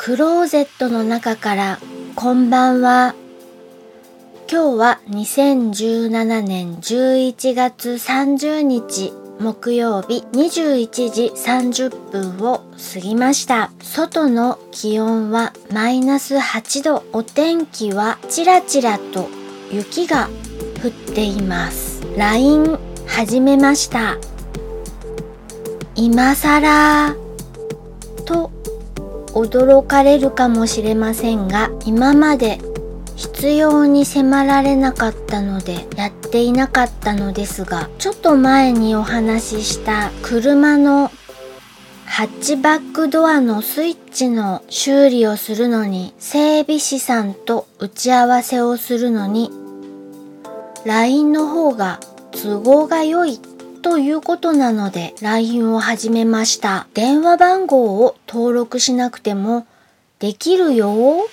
クローゼットの中からこんばんは。今日は2017年11月30日木曜日21時30分を過ぎました。外の気温はマイナス8度。お天気はちらちらと雪が降っています。LINE 始めました。今更と驚かれるかもしれませんが今まで必要に迫られなかったのでやっていなかったのですがちょっと前にお話しした車のハッチバックドアのスイッチの修理をするのに整備士さんと打ち合わせをするのに LINE の方が都合が良いということなので LINE を始めました。電話番号を登録しなくてもできるよ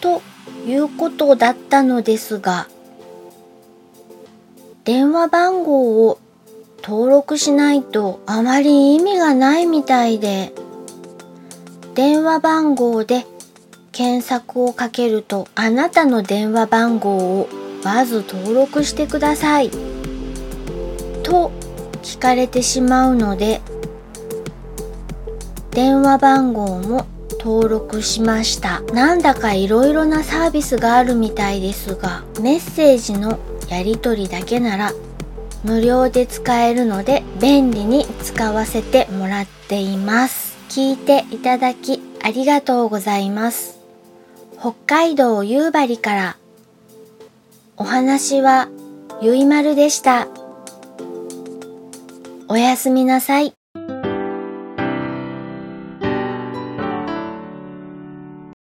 ということだったのですが電話番号を登録しないとあまり意味がないみたいで電話番号で検索をかけるとあなたの電話番号をまず登録してくださいと聞かれてしまうので電話番号も登録しました。なんだかいろいろなサービスがあるみたいですがメッセージのやり取りだけなら無料で使えるので便利に使わせてもらっています。聞いていただきありがとうございます。北海道夕張から。お話はゆいまるでした。おやすみなさい。